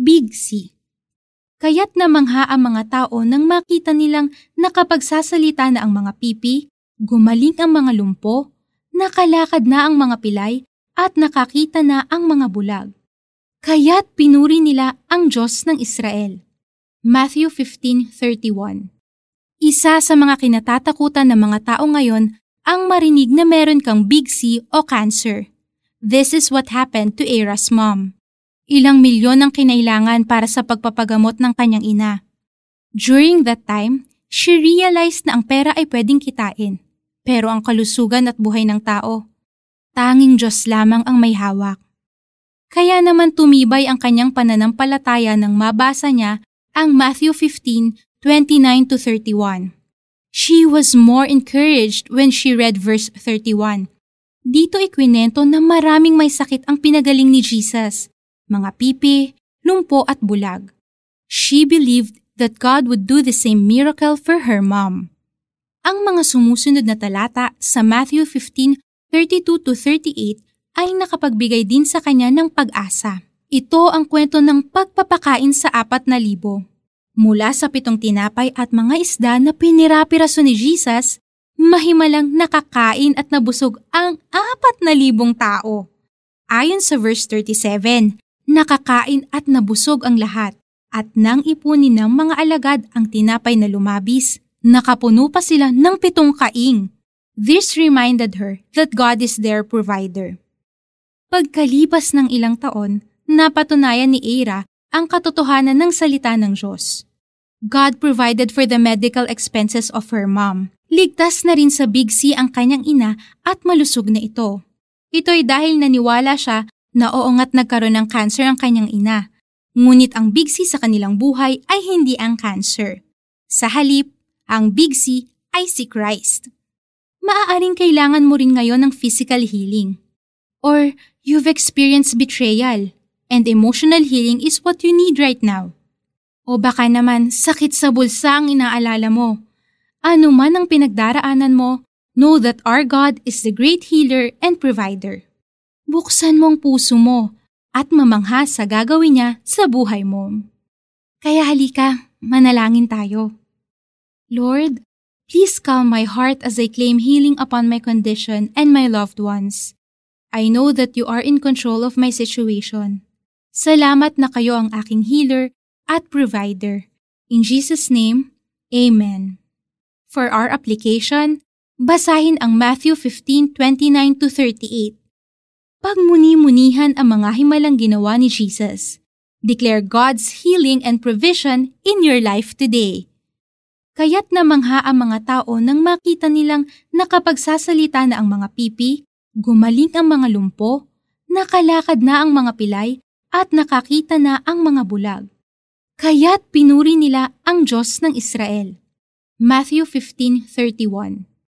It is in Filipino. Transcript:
Big C. Kaya't namangha ang mga tao nang makita nilang nakapagsasalita na ang mga pipi, gumaling ang mga lumpo, nakalakad na ang mga pilay, at nakakita na ang mga bulag. Kaya't pinuri nila ang Diyos ng Israel. Matthew 15.31 Isa sa mga kinatatakutan ng mga tao ngayon ang marinig na meron kang big C o cancer. This is what happened to Era's mom. Ilang milyon ang kinailangan para sa pagpapagamot ng kanyang ina. During that time, she realized na ang pera ay pwedeng kitain. Pero ang kalusugan at buhay ng tao, tanging Diyos lamang ang may hawak. Kaya naman tumibay ang kanyang pananampalataya nang mabasa niya ang Matthew 15:29-31. She was more encouraged when she read verse 31. Dito ikwinento na maraming may sakit ang pinagaling ni Jesus mga pipi, lumpo at bulag. She believed that God would do the same miracle for her mom. Ang mga sumusunod na talata sa Matthew 15:32-38 ay nakapagbigay din sa kanya ng pag-asa. Ito ang kwento ng pagpapakain sa apat na libo. Mula sa pitong tinapay at mga isda na pinirapiraso ni Jesus, mahimalang nakakain at nabusog ang apat na libong tao. Ayon sa verse 37, nakakain at nabusog ang lahat. At nang ipunin ng mga alagad ang tinapay na lumabis, nakapuno pa sila ng pitong kaing. This reminded her that God is their provider. Pagkalipas ng ilang taon, napatunayan ni Era ang katotohanan ng salita ng Diyos. God provided for the medical expenses of her mom. Ligtas na rin sa Big C ang kanyang ina at malusog na ito. Ito'y dahil naniwala siya na oo nga't nagkaroon ng cancer ang kanyang ina. Ngunit ang Big C sa kanilang buhay ay hindi ang cancer. Sa halip, ang Big C ay si Christ. Maaaring kailangan mo rin ngayon ng physical healing. Or you've experienced betrayal and emotional healing is what you need right now. O baka naman sakit sa bulsa ang inaalala mo. Ano man ang pinagdaraanan mo, know that our God is the great healer and provider buksan mo ang puso mo at mamangha sa gagawin niya sa buhay mo. Kaya halika, manalangin tayo. Lord, please calm my heart as I claim healing upon my condition and my loved ones. I know that you are in control of my situation. Salamat na kayo ang aking healer at provider. In Jesus' name, Amen. For our application, basahin ang Matthew 15:29-38 pagmuni-munihan ang mga himalang ginawa ni Jesus. Declare God's healing and provision in your life today. Kaya't namangha ang mga tao nang makita nilang nakapagsasalita na ang mga pipi, gumaling ang mga lumpo, nakalakad na ang mga pilay, at nakakita na ang mga bulag. Kaya't pinuri nila ang Diyos ng Israel. Matthew 15:31